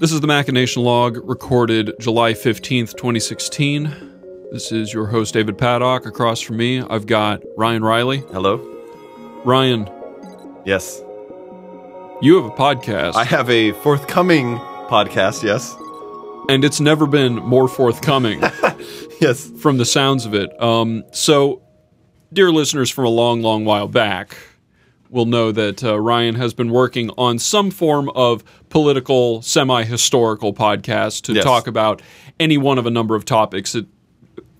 This is the Machination Log, recorded July 15th, 2016. This is your host, David Paddock. Across from me, I've got Ryan Riley. Hello? Ryan, Yes. you have a podcast, I have a forthcoming podcast, yes. and it's never been more forthcoming Yes. from the sounds of it. Um, so, dear listeners from a long, long while back will know that uh, Ryan has been working on some form of political, semi historical podcast to Yes. talk about any one of a number of topics. It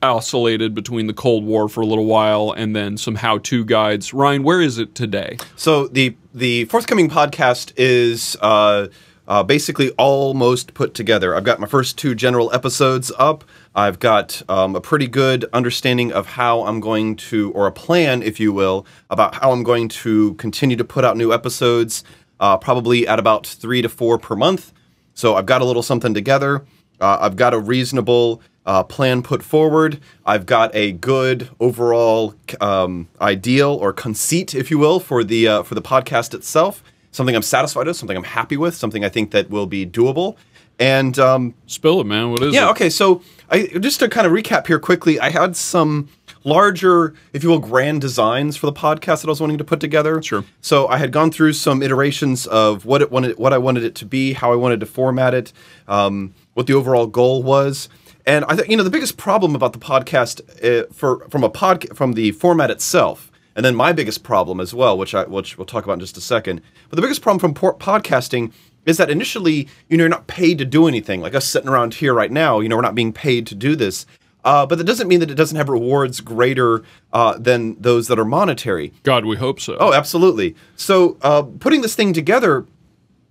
oscillated between the Cold War for a little while and then some how to guides. Ryan, where is it today? So the the forthcoming podcast is uh, uh, basically almost put together. I've got my first two general episodes up. I've got um, a pretty good understanding of how I'm going to, or a plan, if you will, about how I'm going to continue to put out new episodes, uh, probably at about three to four per month. So I've got a little something together. Uh, I've got a reasonable uh, plan put forward. I've got a good overall um, ideal or conceit, if you will, for the uh, for the podcast itself. Something I'm satisfied with, something I'm happy with, something I think that will be doable. And um, Spill it, man. What is it? yeah, okay. So I just to kind of recap here quickly, I had some larger, if you will, grand designs for the podcast that I was wanting to put together. Sure. So I had gone through some iterations of what it wanted, what I wanted it to be, how I wanted to format it, um, what the overall goal was. And I think you know the biggest problem about the podcast uh, for from a pod from the format itself, and then my biggest problem as well, which I which we'll talk about in just a second. But the biggest problem from podcasting is that initially, you know, you're not paid to do anything. Like us sitting around here right now, you know, we're not being paid to do this. Uh, but that doesn't mean that it doesn't have rewards greater uh, than those that are monetary. God, we hope so. Oh, absolutely. So uh, putting this thing together,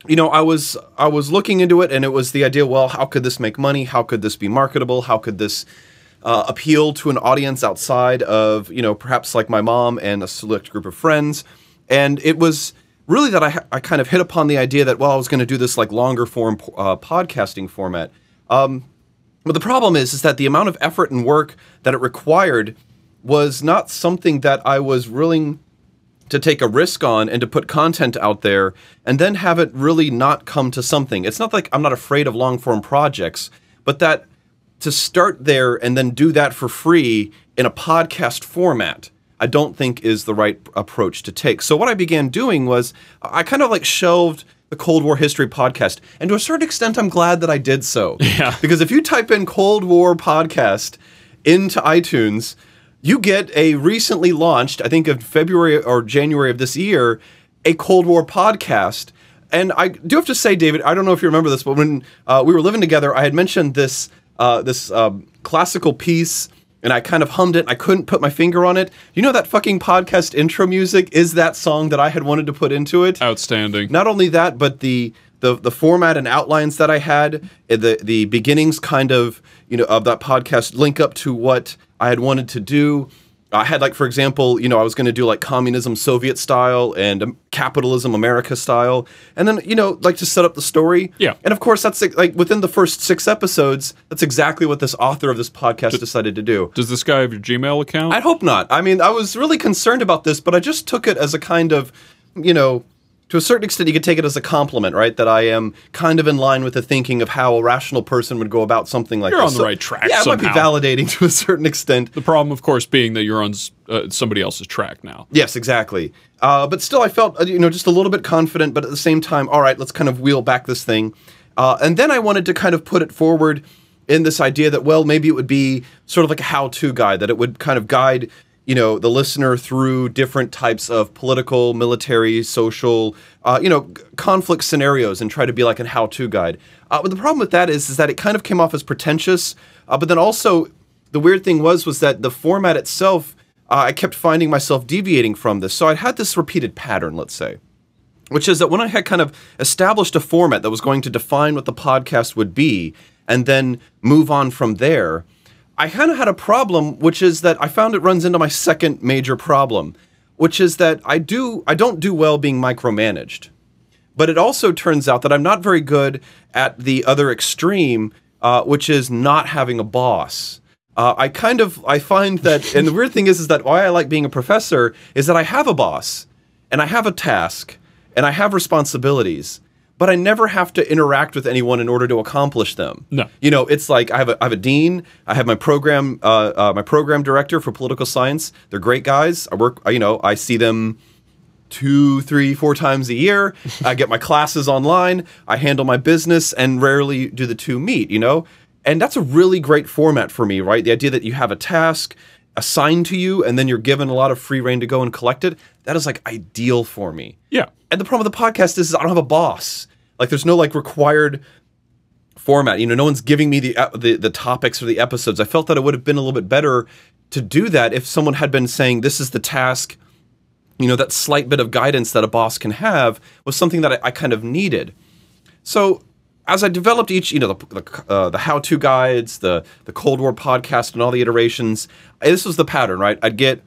you know, I was I was looking into it, and it was the idea. Well, how could this make money? How could this be marketable? How could this uh, appeal to an audience outside of you know perhaps like my mom and a select group of friends? And it was really that I I kind of hit upon the idea that well I was going to do this like longer form uh, podcasting format. Um, but the problem is, is that the amount of effort and work that it required was not something that I was willing to take a risk on and to put content out there and then have it really not come to something. It's not like I'm not afraid of long form projects, but that to start there and then do that for free in a podcast format, I don't think is the right approach to take. So what I began doing was I kind of like shelved the Cold War History podcast. And to a certain extent, I'm glad that I did so. Yeah. Because if you type in Cold War podcast into iTunes, you get a recently launched, I think of February or January of this year, a Cold War podcast. And I do have to say, David, I don't know if you remember this, but when uh, we were living together, I had mentioned this uh, this um, classical piece, and I kind of hummed it. I couldn't put my finger on it. You know that fucking podcast intro music is that song that I had wanted to put into it. Outstanding. Not only that, but the the the format and outlines that I had, eh, the the beginnings kind of you know of that podcast link up to what I had wanted to do. I had like for example, you know, I was going to do like communism Soviet style and um, capitalism America style, and then you know like to set up the story. Yeah. and of course that's like within the first six episodes, that's exactly what this author of this podcast decided to do. Does this guy have your Gmail account? I hope not. I mean, I was really concerned about this, but I just took it as a kind of, you know, to a certain extent, you could take it as a compliment, right? That I am kind of in line with the thinking of how a rational person would go about something like You're this. on the right track Yeah, it might be validating to a certain extent. the problem, of course, being that you're on uh, somebody else's track now. Yes, exactly. Uh, but still, I felt uh, you know just a little bit confident, but at the same time, all right, let's kind of wheel back this thing. Uh, and then I wanted to kind of put it forward in this idea that well, maybe it would be sort of like a how-to guide that it would kind of guide you know the listener through different types of political, military, social, uh, you know, conflict scenarios, and try to be like a how-to guide. Uh, but the problem with that is, is that it kind of came off as pretentious. Uh, but then also, the weird thing was, was that the format itself, uh, I kept finding myself deviating from this. So I had this repeated pattern, let's say which is that when I had kind of established a format that was going to define what the podcast would be and then move on from there, I kind of had a problem, which is that I found it runs into my second major problem, which is that I do I don't do well being micromanaged. But it also turns out that I'm not very good at the other extreme, uh, which is not having a boss. Uh, I kind of I find that, and the weird thing is, is that why I like being a professor is that I have a boss, and I have a task, and I have responsibilities, but I never have to interact with anyone in order to accomplish them. No. You know, it's like I have a, I have a dean, I have my program, uh, uh, my program director for political science. They're great guys. I work, you know, I see them two, three, four times a year. I get my classes online. I handle my business, and rarely do the two meet. You know, and that's a really great format for me, right? The idea that you have a task assigned to you, and then you're given a lot of free rein to go and collect it. That is like ideal for me. Yeah. And the problem with the podcast is, is I don't have a boss. Like, there's no like required format. You know, no one's giving me the, uh, the the topics or the episodes. I felt that it would have been a little bit better to do that if someone had been saying, "This is the task." You know, that slight bit of guidance that a boss can have was something that I, I kind of needed. So as I developed each, you know, the the, uh, the how-to guides, the the Cold War podcast, and all the iterations, this was the pattern, right? I'd get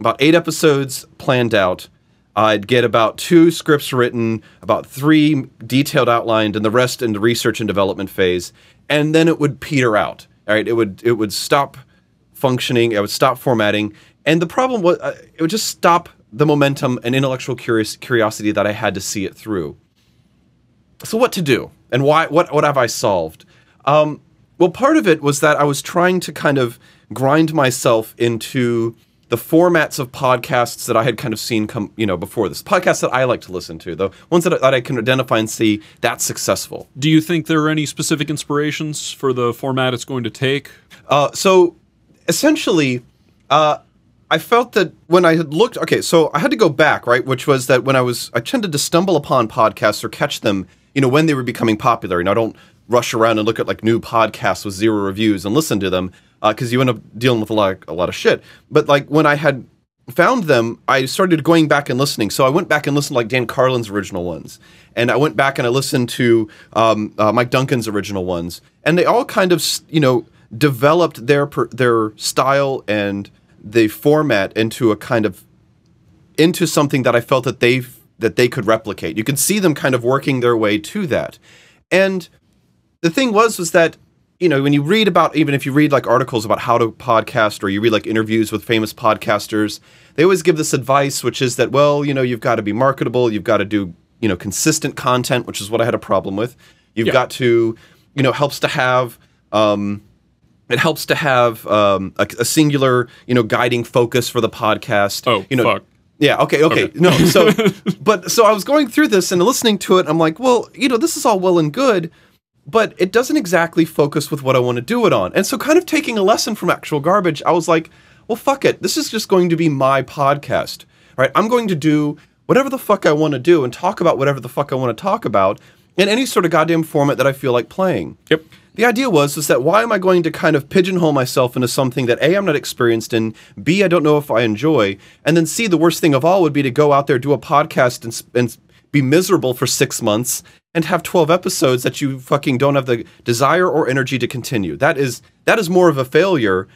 about eight episodes planned out. I'd get about two scripts written, about three detailed outlined, and the rest in the research and development phase. And then it would peter out. All right, it would it would stop functioning. It would stop formatting, and the problem was uh, it would just stop the momentum and intellectual curious, curiosity that I had to see it through. So what to do, and why? What what have I solved? Um, well, part of it was that I was trying to kind of grind myself into the formats of podcasts that I had kind of seen come, you know, before this. Podcasts that I like to listen to, the ones that, I- that I can identify and see that's successful. Do you think there are any specific inspirations for the format it's going to take? Uh, so essentially, uh, I felt that when I had looked, okay, so I had to go back, right? Which was that when I was, I tended to stumble upon podcasts or catch them, you know, when they were becoming popular. And I don't rush around and look at like new podcasts with zero reviews and listen to them because you end up dealing with a lot, a lot of shit. But like when I had found them, I started going back and listening. So I went back and listened to like Dan Carlin's original ones, and I went back and I listened to um, uh, Mike Duncan's original ones, and they all kind of you know developed their per- their style and the format into a kind of into something that I felt that they that they could replicate. You could see them kind of working their way to that, and the thing was was that you know when you read about even if you read like articles about how to podcast or you read like interviews with famous podcasters they always give this advice which is that well you know you've got to be marketable you've got to do you know consistent content which is what i had a problem with you've Yeah. got to you know helps to have um it helps to have um, a, a singular, you know, guiding focus for the podcast. Oh, you know, fuck. yeah. Okay. Okay. Okay. No. So, but so I was going through this and listening to it. I'm like, well, you know, this is all well and good, but it doesn't exactly focus with what I want to do it on. And so, kind of taking a lesson from actual garbage, I was like, well, fuck it. This is just going to be my podcast. Right. I'm going to do whatever the fuck I want to do and talk about whatever the fuck I want to talk about in any sort of goddamn format that I feel like playing. Yep. The idea was is that why am I going to kind of pigeonhole myself into something that A I'm not experienced in, B I don't know if I enjoy, and then C the worst thing of all would be to go out there do a podcast and, and be miserable for 6 months and have 12 episodes that you fucking don't have the desire or energy to continue. That is that is more of a failure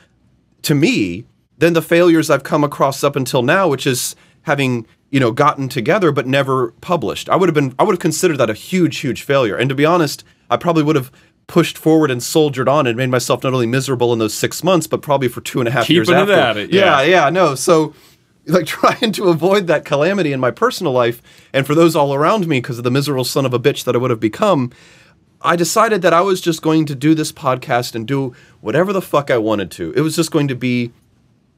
to me than the failures I've come across up until now, which is having you know gotten together but never published. I would have been I would have considered that a huge huge failure. And to be honest, I probably would have pushed forward and soldiered on and made myself not only miserable in those six months, but probably for two and a half years Keeping it after. at it, yeah, yeah. yeah, no. So like trying to avoid that calamity in my personal life and for those all around me because of the miserable son of a bitch that I would have become. I decided that I was just going to do this podcast and do whatever the fuck I wanted to. It was just going to be,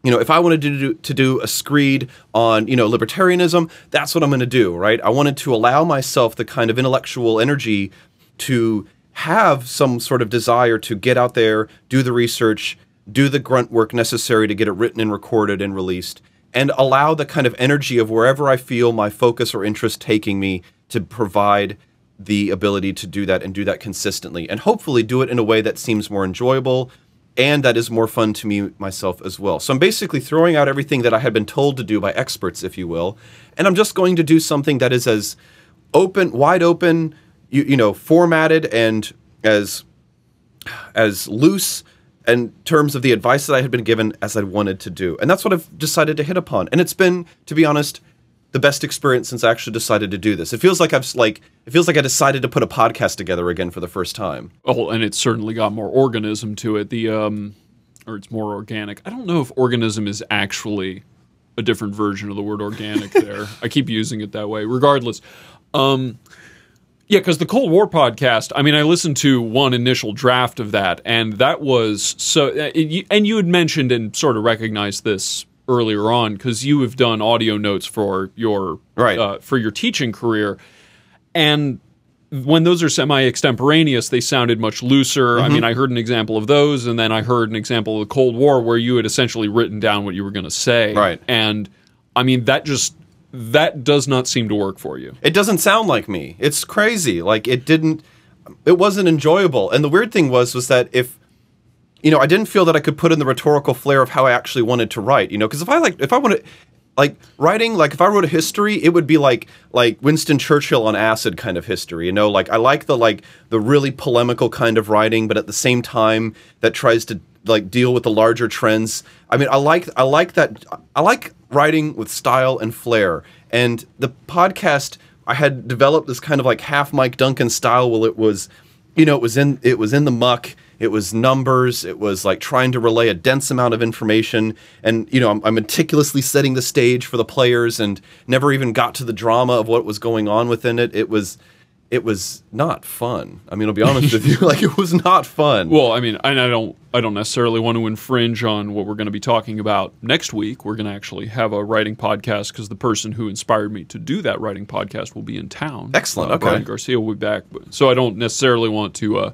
you know, if I wanted to do, to do a screed on, you know, libertarianism, that's what I'm going to do, right? I wanted to allow myself the kind of intellectual energy to have some sort of desire to get out there, do the research, do the grunt work necessary to get it written and recorded and released, and allow the kind of energy of wherever I feel my focus or interest taking me to provide the ability to do that and do that consistently and hopefully do it in a way that seems more enjoyable and that is more fun to me myself as well. So I'm basically throwing out everything that I had been told to do by experts, if you will, and I'm just going to do something that is as open, wide open, you, you know, formatted and as as loose in terms of the advice that I had been given as I wanted to do. And that's what I've decided to hit upon. And it's been, to be honest, the best experience since I actually decided to do this. It feels like I've like it feels like I decided to put a podcast together again for the first time. Oh, and it's certainly got more organism to it. The um, or it's more organic. I don't know if organism is actually a different version of the word organic. there, I keep using it that way. Regardless, um, Yeah, because the Cold War podcast. I mean, I listened to one initial draft of that, and that was so. uh, And you had mentioned and sort of recognized this earlier on because you have done audio notes for your Right. uh, for your teaching career, and when those are semi extemporaneous, they sounded much looser. Mm-hmm. I mean, I heard an example of those, and then I heard an example of the Cold War where you had essentially written down what you were going to say. Right. And I mean, that just that does not seem to work for you. It doesn't sound like me. It's crazy. Like it didn't. It wasn't enjoyable. And the weird thing was, was that if, you know, I didn't feel that I could put in the rhetorical flair of how I actually wanted to write. You know, because if I like, if I wanted, like writing, like if I wrote a history, it would be like like Winston Churchill on acid kind of history. You know, like I like the like the really polemical kind of writing, but at the same time that tries to like deal with the larger trends. I mean, I like I like that I like writing with style and flair. And the podcast I had developed this kind of like half Mike Duncan style where it was you know, it was in it was in the muck. It was numbers. It was like trying to relay a dense amount of information, and you know, I'm, I'm meticulously setting the stage for the players, and never even got to the drama of what was going on within it. It was, it was not fun. I mean, I'll be honest with you, like it was not fun. Well, I mean, and I don't, I don't necessarily want to infringe on what we're going to be talking about next week. We're going to actually have a writing podcast because the person who inspired me to do that writing podcast will be in town. Excellent, Uh, okay. Brian Garcia will be back, so I don't necessarily want to. Uh,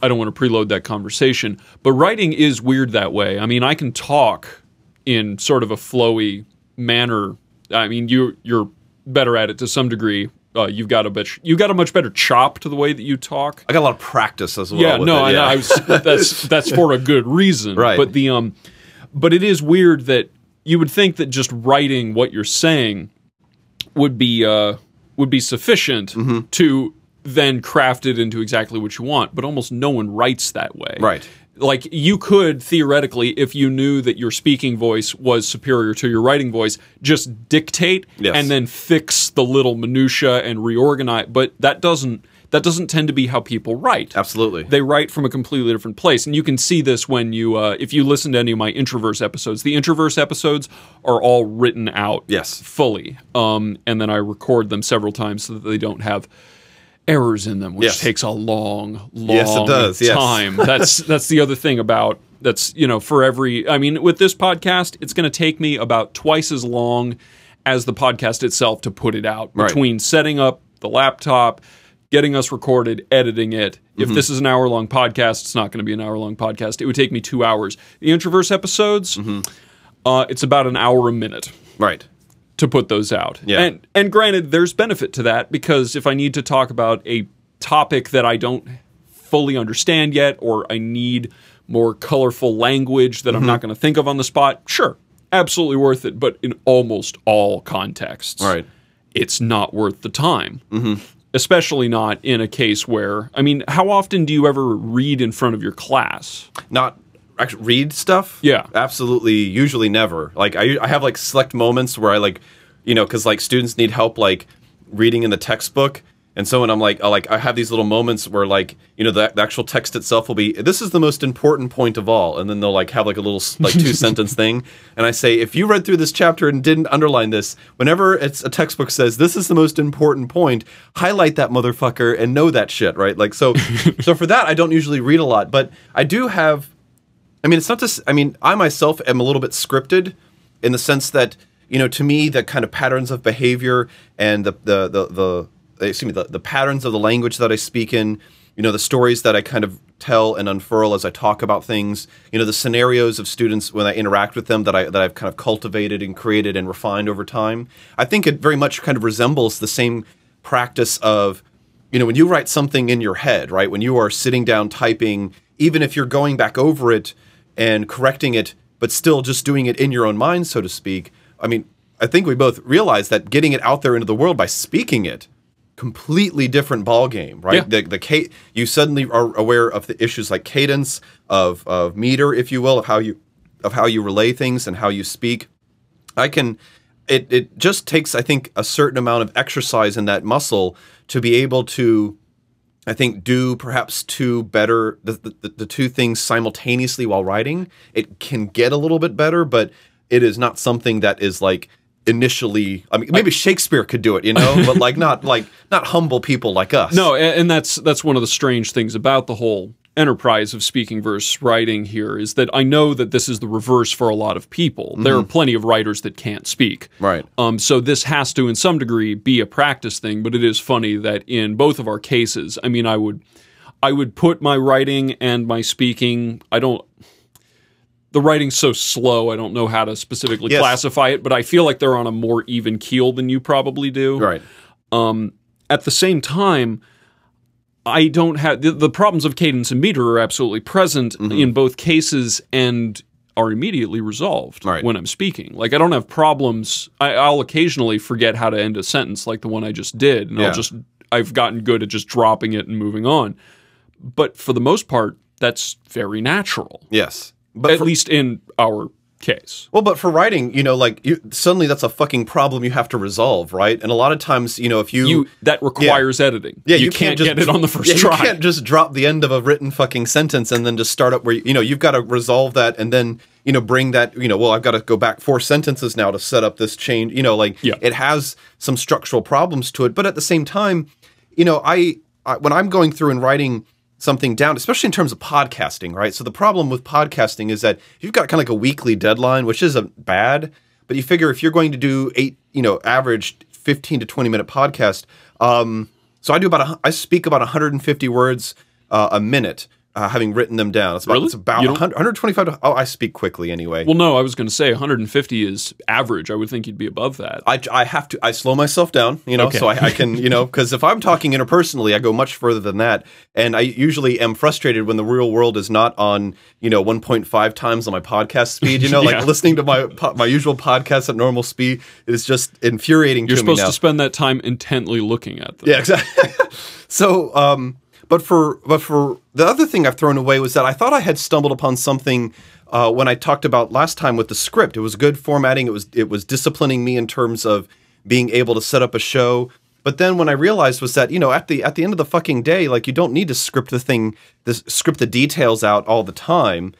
I don't want to preload that conversation. But writing is weird that way. I mean, I can talk in sort of a flowy manner. I mean, you you're better at it to some degree. Uh, you've got a bit, you've got a much better chop to the way that you talk. I got a lot of practice as well. Yeah, no, it, I, I was, that's that's for a good reason. Right. But the um, but it is weird that you would think that just writing what you're saying would be uh would be sufficient Mm-hmm. to then craft it into exactly what you want. But almost no one writes that way. Right. Like you could theoretically, if you knew that your speaking voice was superior to your writing voice, just dictate Yes. and then fix the little minutia and reorganize. But that doesn't that doesn't tend to be how people write absolutely. they write from a completely different place and you can see this when you uh, if you listen to any of my introverse episodes the introverse episodes are all written out Yes. fully um, and then i record them several times so that they don't have errors in them which Yes. takes a long long Yes, it does, yes. time that's that's the other thing about that's you know for every i mean with this podcast it's going to take me about twice as long as the podcast itself to put it out Right. between setting up the laptop getting us recorded editing it Mm-hmm. if this is an hour long podcast it's not going to be an hour long podcast it would take me two hours the introverse episodes Mm-hmm. uh, it's about an hour a minute right. To put those out. Yeah. And and granted, there's benefit to that because if I need to talk about a topic that I don't fully understand yet, or I need more colorful language that I'm Mm-hmm. not going to think of on the spot, sure, absolutely worth it. But in almost all contexts, Right. it's not worth the time. Mm-hmm. Especially not in a case where, I mean, how often do you ever read in front of your class? Not actually read stuff. Yeah. absolutely. Usually never. Like I, I have like select moments where I like, you know, because like students need help like reading in the textbook. And so when I'm like, I like I have these little moments where like you know the, the actual text itself will be this is the most important point of all, and then they'll like have like a little like two sentence thing, and I say if you read through this chapter and didn't underline this, whenever it's a textbook says this is the most important point, highlight that motherfucker and know that shit, right? Like so, so for that I don't usually read a lot, but I do have I mean, it's not just. I mean, I myself am a little bit scripted, in the sense that you know, to me, the kind of patterns of behavior and the the the, the excuse me, the, the patterns of the language that I speak in, you know, the stories that I kind of tell and unfurl as I talk about things, you know, the scenarios of students when I interact with them that I that I've kind of cultivated and created and refined over time. I think it very much kind of resembles the same practice of you know, when you write something in your head, right? When you are sitting down typing, even if you're going back over it and correcting it, but still just doing it in your own mind, so to speak. I mean, I think we both realize that getting it out there into the world by speaking it, completely different ball game, right? Yeah. The the you suddenly are aware of the issues like cadence, of of meter, if you will, of how you of how you relay things and how you speak. I can it it just takes I think a certain amount of exercise in that muscle to be able to I think do perhaps two better the, the, the two things simultaneously while writing. It can get a little bit better, but it is not something that is like initially. I mean, maybe Shakespeare could do it, you know, but like not like not humble people like us. No, a- and that's that's one of the strange things about the whole enterprise of speaking versus writing here is that I know that this is the reverse for a lot of people. There are plenty of writers that can't speak. Right. Um, so this has to, in some degree, be a practice thing. But it is funny that in both of our cases, I mean, I would, I would put my writing and my speaking. I don't. The writing's so slow. I don't know how to specifically Yes. classify it, but I feel like they're on a more even keel than you probably do Right. Um, at the same time, I don't have the, the problems of cadence and meter are absolutely present Mm-hmm. in both cases and are immediately resolved Right. when I'm speaking. Like I don't have problems. I, I'll occasionally forget how to end a sentence, like the one I just did, and Yeah. I'll just I've gotten good at just dropping it and moving on. But for the most part, that's very natural. Yes. But at for- least in our case. Well, but for writing, you know, like you, suddenly that's a fucking problem you have to resolve, right? And a lot of times, you know, if you, You that requires editing. yeah, you, can't, just get it on the first yeah, try. You can't just drop the end of a written fucking sentence and then just start up where you, you know you've got to resolve that and then you know bring that you know well I've got to go back four sentences now to set up this chain. You know, like Yeah. it has some structural problems to it, but at the same time, you know, I, I when I'm going through and writing something down, especially in terms of podcasting, right? So the problem with podcasting is that you've got kind of like a weekly deadline, which isn't bad, but you figure if you're going to do eight, you know, average 15 to 20 minute podcast, um, so I do about a, I speak about 150 words uh, a minute, uh, having written them down. It's about Really? it's about 100, 125. To, oh, I speak quickly anyway. Well, no, I was going to say 150 is average. I would think you'd be above that. I, I have to I slow myself down, you know, Okay. so I, I can you know because if I'm talking interpersonally, I go much further than that, and I usually am frustrated when the real world is not on you know 1.5 times on my podcast speed. You know, Yeah. like listening to my po- my usual podcast at normal speed is just infuriating You're to me supposed to spend that time intently looking at them. Yeah, exactly. so, um, but for but for the other thing I've thrown away was that I thought I had stumbled upon something uh, when I talked about last time with the script. It was good formatting. It was it was disciplining me in terms of being able to set up a show. But then when I realized was that you know at the at the end of the fucking day, like you don't need to script the thing, script the details out all the time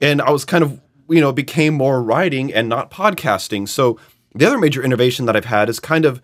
and I was kind of you know became more writing and not podcasting. So the other major innovation that I've had is kind of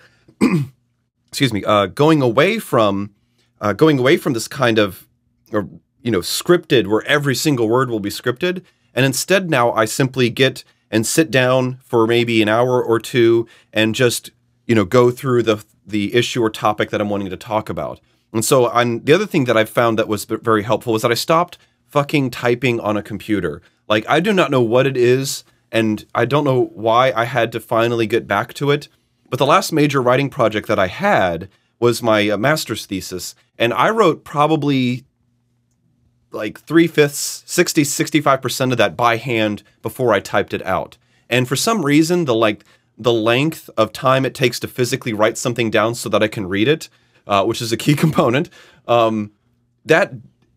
excuse me uh, going away from uh, going away from this kind of you know scripted where every single word will be scripted and instead now I simply get and sit down for maybe an hour or two and just you know go through the the issue or topic that I'm wanting to talk about. And so on the other thing that I found that was very helpful was that I stopped fucking typing on a computer. Like I do not know what it is and I don't know why I had to finally get back to it. But the last major writing project that I had was my uh, master's thesis and I wrote probably like three fifths, 60, 65% of that by hand before I typed it out. And for some reason, the like the length of time it takes to physically write something down so that I can read it, uh, which is a key component, um, that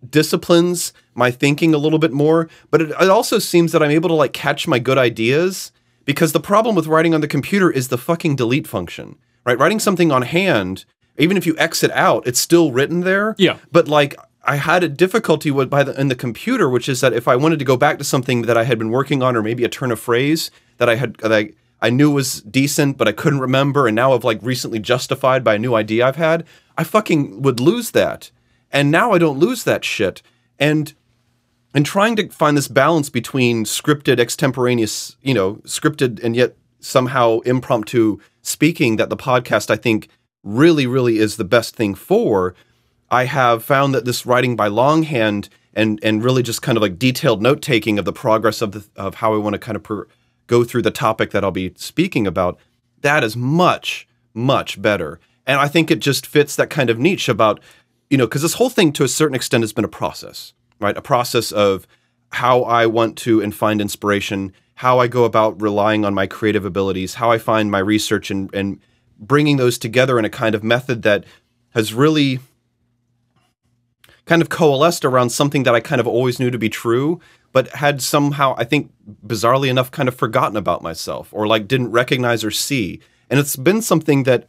disciplines my thinking a little bit more. But it, it also seems that I'm able to like catch my good ideas because the problem with writing on the computer is the fucking delete function, right? Writing something on hand, even if you exit out, it's still written there. Yeah. But like I had a difficulty with by the in the computer, which is that if I wanted to go back to something that I had been working on, or maybe a turn of phrase that I had that I, I knew was decent, but I couldn't remember, and now I've like recently justified by a new idea I've had, I fucking would lose that. And now I don't lose that shit. And and trying to find this balance between scripted extemporaneous, you know, scripted and yet somehow impromptu speaking that the podcast I think really really is the best thing for. I have found that this writing by longhand and and really just kind of like detailed note taking of the progress of the of how I want to kind of per, go through the topic that I'll be speaking about, that is much much better. And I think it just fits that kind of niche about you know because this whole thing to a certain extent has been a process, right? A process of how I want to and find inspiration, how I go about relying on my creative abilities, how I find my research and and bringing those together in a kind of method that has really kind of coalesced around something that I kind of always knew to be true, but had somehow, I think, bizarrely enough, kind of forgotten about myself or like didn't recognize or see. And it's been something that,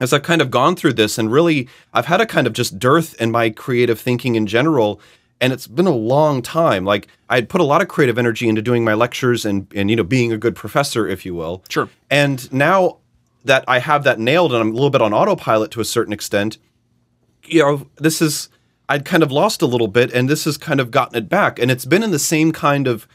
as I've kind of gone through this, and really, I've had a kind of just dearth in my creative thinking in general. and it's been a long time. Like I had put a lot of creative energy into doing my lectures and and you know being a good professor, if you will. Sure. And now that I have that nailed and I'm a little bit on autopilot to a certain extent, you know, this is I'd kind of lost a little bit, and this has kind of gotten it back, and it's been in the same kind of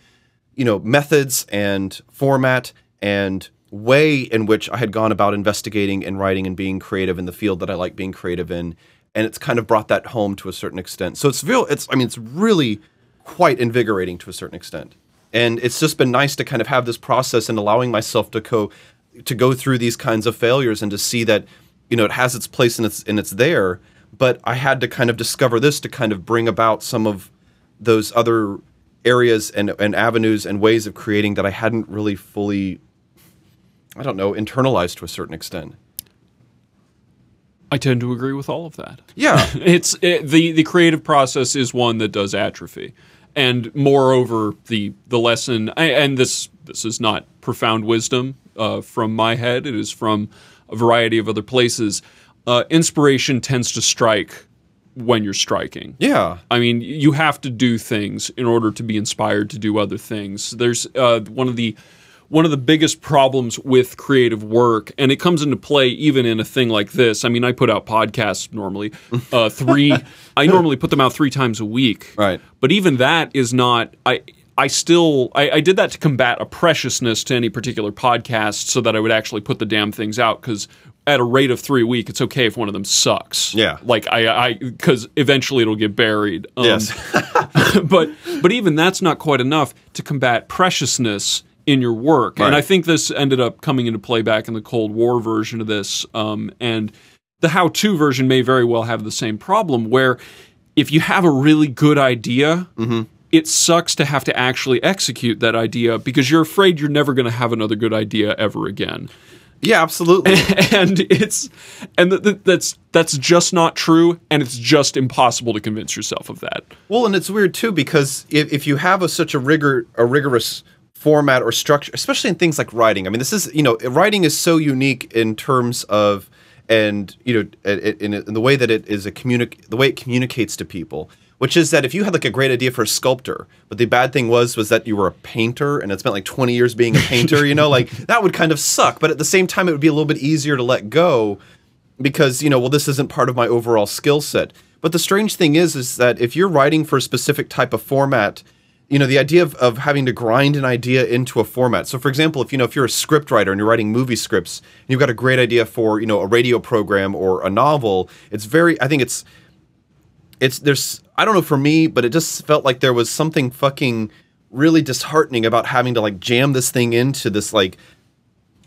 you know methods and format and way in which I had gone about investigating and writing and being creative in the field that I like being creative in, and it's kind of brought that home to a certain extent. So it's real. It's I mean it's really quite invigorating to a certain extent, and it's just been nice to kind of have this process and allowing myself to go to go through these kinds of failures and to see that you know it has its place and it's and it's there. But I had to kind of discover this to kind of bring about some of those other areas and, and avenues and ways of creating that I hadn't really fully I don't know, internalized to a certain extent. I tend to agree with all of that. Yeah. it's it, the the creative process is one that does atrophy, and moreover, the the lesson and this this is not profound wisdom uh, from my head. It is from a variety of other places. Uh, inspiration tends to strike when you're striking. Yeah. I mean, you have to do things in order to be inspired to do other things. There's uh, one of the one of the biggest problems with creative work, and it comes into play even in a thing like this. I mean, I put out podcasts normally, uh, three. I normally put them out three times a week. Right. But even that is not. I I still I, I did that to combat a preciousness to any particular podcast, so that I would actually put the damn things out because at a rate of three a week, it's okay if one of them sucks. Yeah. Like I, I, because eventually it'll get buried. Um, Yes. but but even that's not quite enough to combat preciousness in your work. And I think this ended up coming into play back in the Cold War version of this. Um, and the how-to version may very well have the same problem, where if you have a really good idea. It sucks to have to actually execute that idea because you're afraid you're never going to have another good idea ever again yeah, absolutely. and it's and th- th- that's that's just not true and it's just impossible to convince yourself of that well, and it's weird too because if, if you have a such a rigor a rigorous format or structure, especially in things like writing. I mean, this is you know, writing is so unique in terms of and you know, in, in the way that it is a communic the way it communicates to people. Which is that if you had like a great idea for a sculptor, but the bad thing was was that you were a painter and had spent like 20 years being a painter, you know, like that would kind of suck. But at the same time, it would be a little bit easier to let go because you know well this isn't part of my overall skill set but the strange thing is is that if you're writing for a specific type of format you know the idea of, of having to grind an idea into a format so for example if you know if you're a script writer and you're writing movie scripts and you've got a great idea for you know a radio program or a novel it's very i think it's it's there's I don't know for me, but it just felt like there was something fucking really disheartening about having to like jam this thing into this like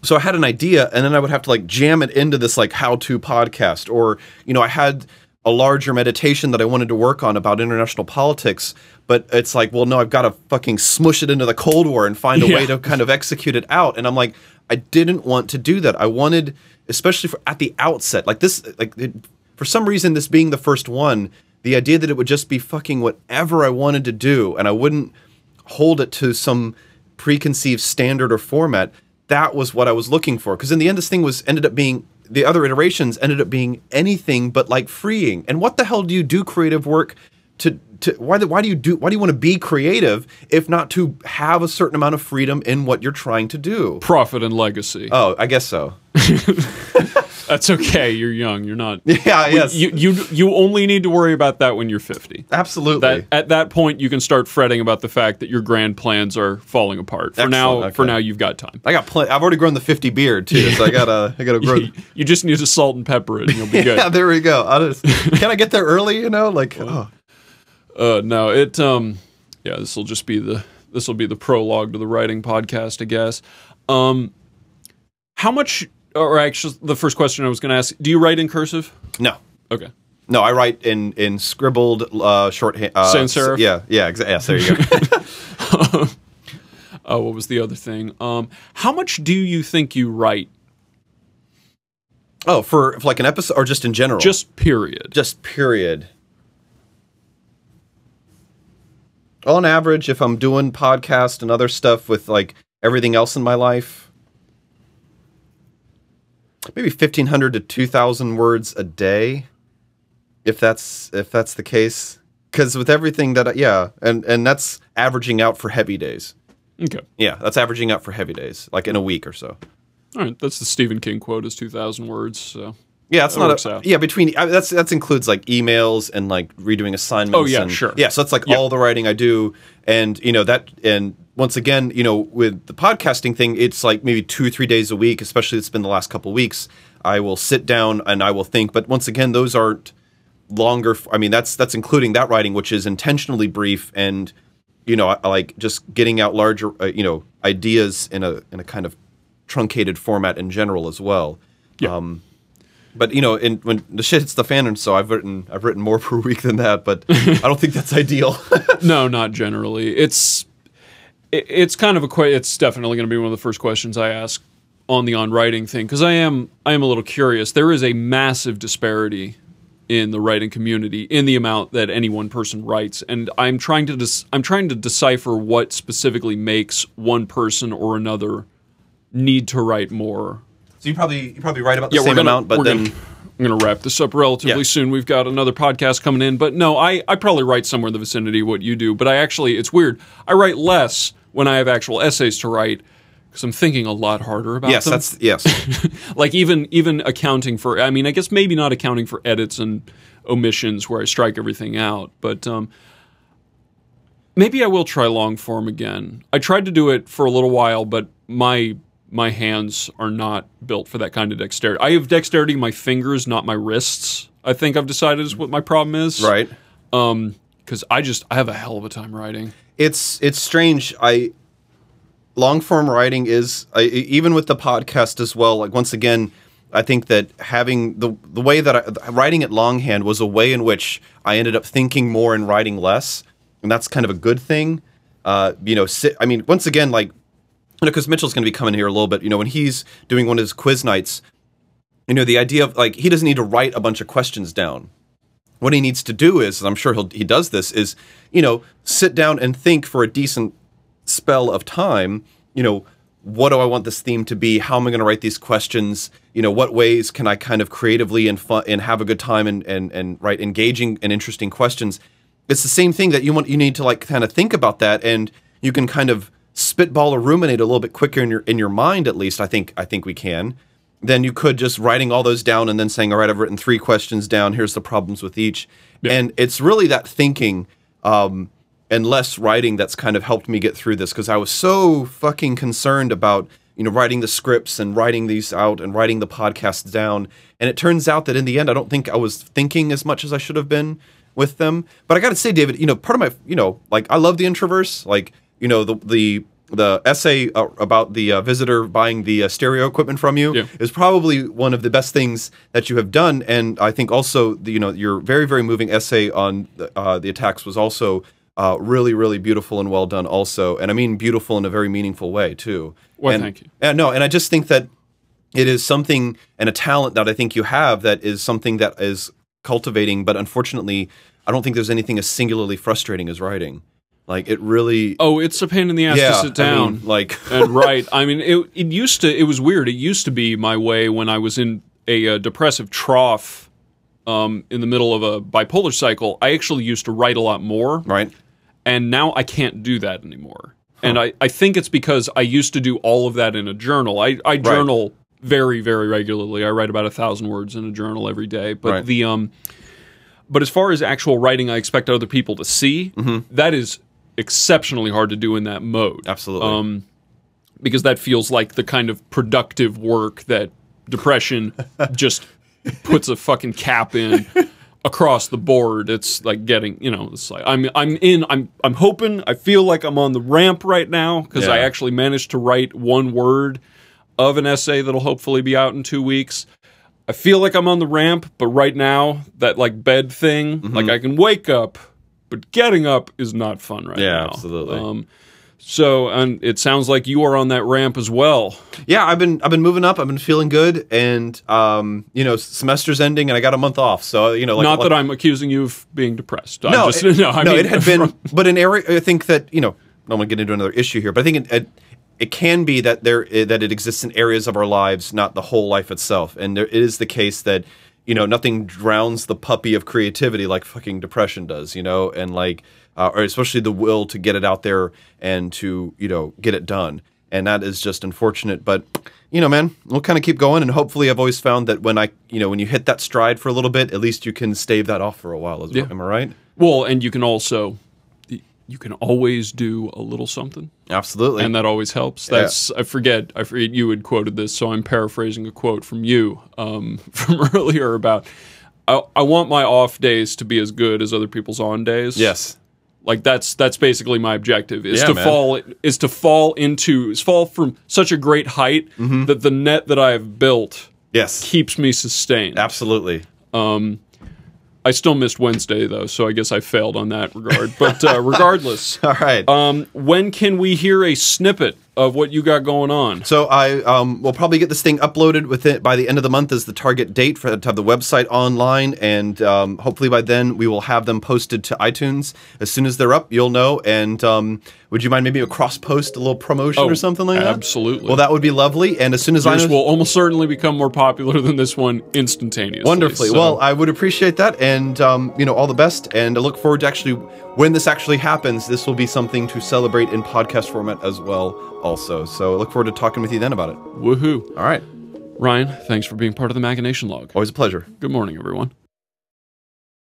so I had an idea and then I would have to like jam it into this like how-to podcast or you know I had a larger meditation that I wanted to work on about international politics but it's like well no I've got to fucking smush it into the Cold War and find a way to kind of execute it out and I'm like I didn't want to do that. I wanted especially for at the outset like this like it, for some reason this being the first one the idea that it would just be fucking whatever I wanted to do and I wouldn't hold it to some preconceived standard or format that was what i was looking for. Because in the end this thing was ended up being the other iterations ended up being anything but like freeing. And what the hell do you do creative work to to why the, why do you do why do you want to be creative if not to have a certain amount of freedom in what you're trying to do? Profit and legacy. Oh i guess so that's okay. You're young. You're not yeah yes. you, you you only need to worry about that when you're 50 absolutely. That at that point you can start fretting about the fact that your grand plans are falling apart. For now Excellent, for now you've got time. I got plenty i've already grown the 50 beard too so i gotta i gotta grow you just need to salt and pepper it and you'll be good. yeah there we go. I'll just, can i get there early you know? Like oh. Uh, no, it um, yeah, this will just be the this will be the prologue to the writing podcast, I guess. Um, how much, or actually, the first question I was going to ask: Do you write in cursive? no Okay, No, I write in in scribbled uh, shorthand. Uh, Sans serif? Yeah, yeah, exa- yes. There you go. oh, what was the other thing? Um, how much do you think you write? oh, for, for like an episode or just in general? Just period. just period. On average, if I'm doing podcast and other stuff with like everything else in my life, maybe fifteen hundred to two thousand words a day. If that's if that's the case, because with everything that I, yeah, and and that's averaging out for heavy days. Okay. Yeah, that's averaging out for heavy days, like in a week or so. All right. That's the Stephen King quote is 2,000 words. So. Yeah, that's not a, out. yeah between I- that's that's includes like emails and like redoing assignments. Oh, yeah, and, sure. Yeah, so that's like Yeah. all the writing I do, and you know that, and once again, you know, with the podcasting thing, it's like maybe two three days a week. Especially it's been the last couple weeks. I will sit down and I will think, but once again, those aren't longer. f- I mean, that's that's including that writing, which is intentionally brief and you know, like just getting out larger, uh, you know, ideas in a in a kind of truncated format in general as well. Yeah. Um, but you know, in, when the shit hits the fan, and so I've written I've written more per week than that, but I don't think that's ideal. No, not generally. It's it, it's kind of a que- it's definitely going to be one of the first questions I ask on the on writing thing because I am I am a little curious. There is a massive disparity in the writing community in the amount that any one person writes, and I'm trying to I'm trying to decipher what specifically makes one person or another need to write more. So you probably you probably write about the Yeah, same gonna- amount, but then gonna- I'm going to wrap this up relatively Yeah. soon. We've got another podcast coming in, but no, I, I probably write somewhere in the vicinity of what you do. But I actually, it's weird. I write less when I have actual essays to write because I'm thinking a lot harder about yes, them. that's yes, like even even accounting for. I mean, I guess maybe not accounting for edits and omissions where I strike everything out, but um, maybe I will try long form again. I tried to do it for a little while, but my my hands are not built for that kind of dexterity. I have dexterity in my fingers, not my wrists. I think I've decided is what my problem is. right. Um, Because I just I have a hell of a time writing. It's it's strange. I long form writing is I, even with the podcast as well. Like once again, I think that having the the way that I, writing it longhand was a way in which I ended up thinking more and writing less, and that's kind of a good thing. Uh, you know, sit, I mean, once again, like you know, because Mitchell's going to be coming here a little bit. You know, when he's doing one of his quiz nights, you know, the idea of like he doesn't need to write a bunch of questions down what he needs to do is, I'm sure he'll, he does this, is you know sit down and think for a decent spell of time. You know, what do I want this theme to be? How am I going to write these questions? You know, what ways can I kind of creatively and fun and have a good time and and and write engaging and interesting questions? It's the same thing that you want. You need to like kind of think about that, and you can kind of spitball or ruminate a little bit quicker in your in your mind. At least I think I think we can than you could just writing all those down and then saying, all right, I've written three questions down. Here's the problems with each. And it's really that thinking um, and less writing that's kind of helped me get through this because I was so fucking concerned about, you know, writing the scripts and writing these out and writing the podcasts down. And it turns out that in the end, I don't think I was thinking as much as I should have been with them. But I got to say, David, you know, part of my, you know, like I love the introverse, like, you know, the, the, the essay uh, about the uh, visitor buying the uh, stereo equipment from you Yeah. is probably one of the best things that you have done, and I think also the, you know your very very moving essay on the, uh, the attacks was also uh, really really beautiful and well done also, and I mean beautiful in a very meaningful way too. Well, and, thank you. And no, and I just think that it is something and a talent that I think you have that is something that is cultivating, but unfortunately, I don't think there's anything as singularly frustrating as writing. Like it really. Oh, it's a pain in the ass yeah, to sit I down. mean, like and right. I mean, it, it used to. It was weird. It used to be my way when I was in a, uh depressive trough, um, in the middle of a bipolar cycle. I actually used to write a lot more, right. and now I can't do that anymore. And I, I think it's because I used to do all of that in a journal. I, I journal very very regularly. I write about a thousand words in a journal every day. But Right. the um, but as far as actual writing, I expect other people to see. that is exceptionally hard to do in that mode Absolutely. um, because that feels like the kind of productive work that depression just puts a fucking cap in across the board. It's like getting, you know, it's like I'm I'm in. I'm I'm hoping. I feel like I'm on the ramp right now because I actually managed to write one word of an essay that'll hopefully be out in two weeks. I feel like I'm on the ramp, but right now that like bed thing, Mm-hmm. like I can wake up, but getting up is not fun right Yeah, now. absolutely. Um, so, and it sounds like you are on that ramp as well. yeah, I've been I've been moving up. I've been feeling good, and um, you know, semester's ending, and I got a month off. So you know, like, not like- that I'm accusing you of being depressed. I'm no, just, it, no, I mean, it had been, but an area. I think that you know, I don't want to get into another issue here, but I think it, it, it can be that there that it exists in areas of our lives, not the whole life itself. And there it is the case that you know, nothing drowns the puppy of creativity like fucking depression does, you know, and like, uh, or especially the will to get it out there and to, you know, get it done. And that is just unfortunate. But, you know, man, we'll kind of keep going. And hopefully, I've always found that when I, you know, when you hit that stride for a little bit, at least you can stave that off for a while as well. Yeah. Am I right? Well, and you can also you can always do a little something, Absolutely. and that always helps. That's I forget I forget you had quoted this, so I'm paraphrasing a quote from you um, from earlier about. I, I want my off days to be as good as other people's on days. yes. like that's that's basically my objective is Yeah, to man. fall is to fall into is fall from such a great height Mm-hmm. that the net that I have built Yes. keeps me sustained. Absolutely. I still missed Wednesday though, so I guess I failed on that regard. But uh, regardless, All right. um, when can we hear a snippet of what you got going on? So I um, will probably get this thing uploaded within by the end of the month is the target date for to have the website online, and um, hopefully by then we will have them posted to iTunes. As soon as they're up, you'll know. And um, would you mind maybe a cross post, a little promotion Oh, or something like that? absolutely. Well, that would be lovely. And as soon as I know, will almost certainly become more popular than this one instantaneously. wonderfully. so- Well, I would appreciate that, and um, you know all the best. And I look forward to actually when this actually happens. This will be something to celebrate in podcast format as well. Also, so I look forward to talking with you then about it. woohoo, All right, Ryan. Thanks for being part of the Machination Log. always a pleasure. Good morning, everyone.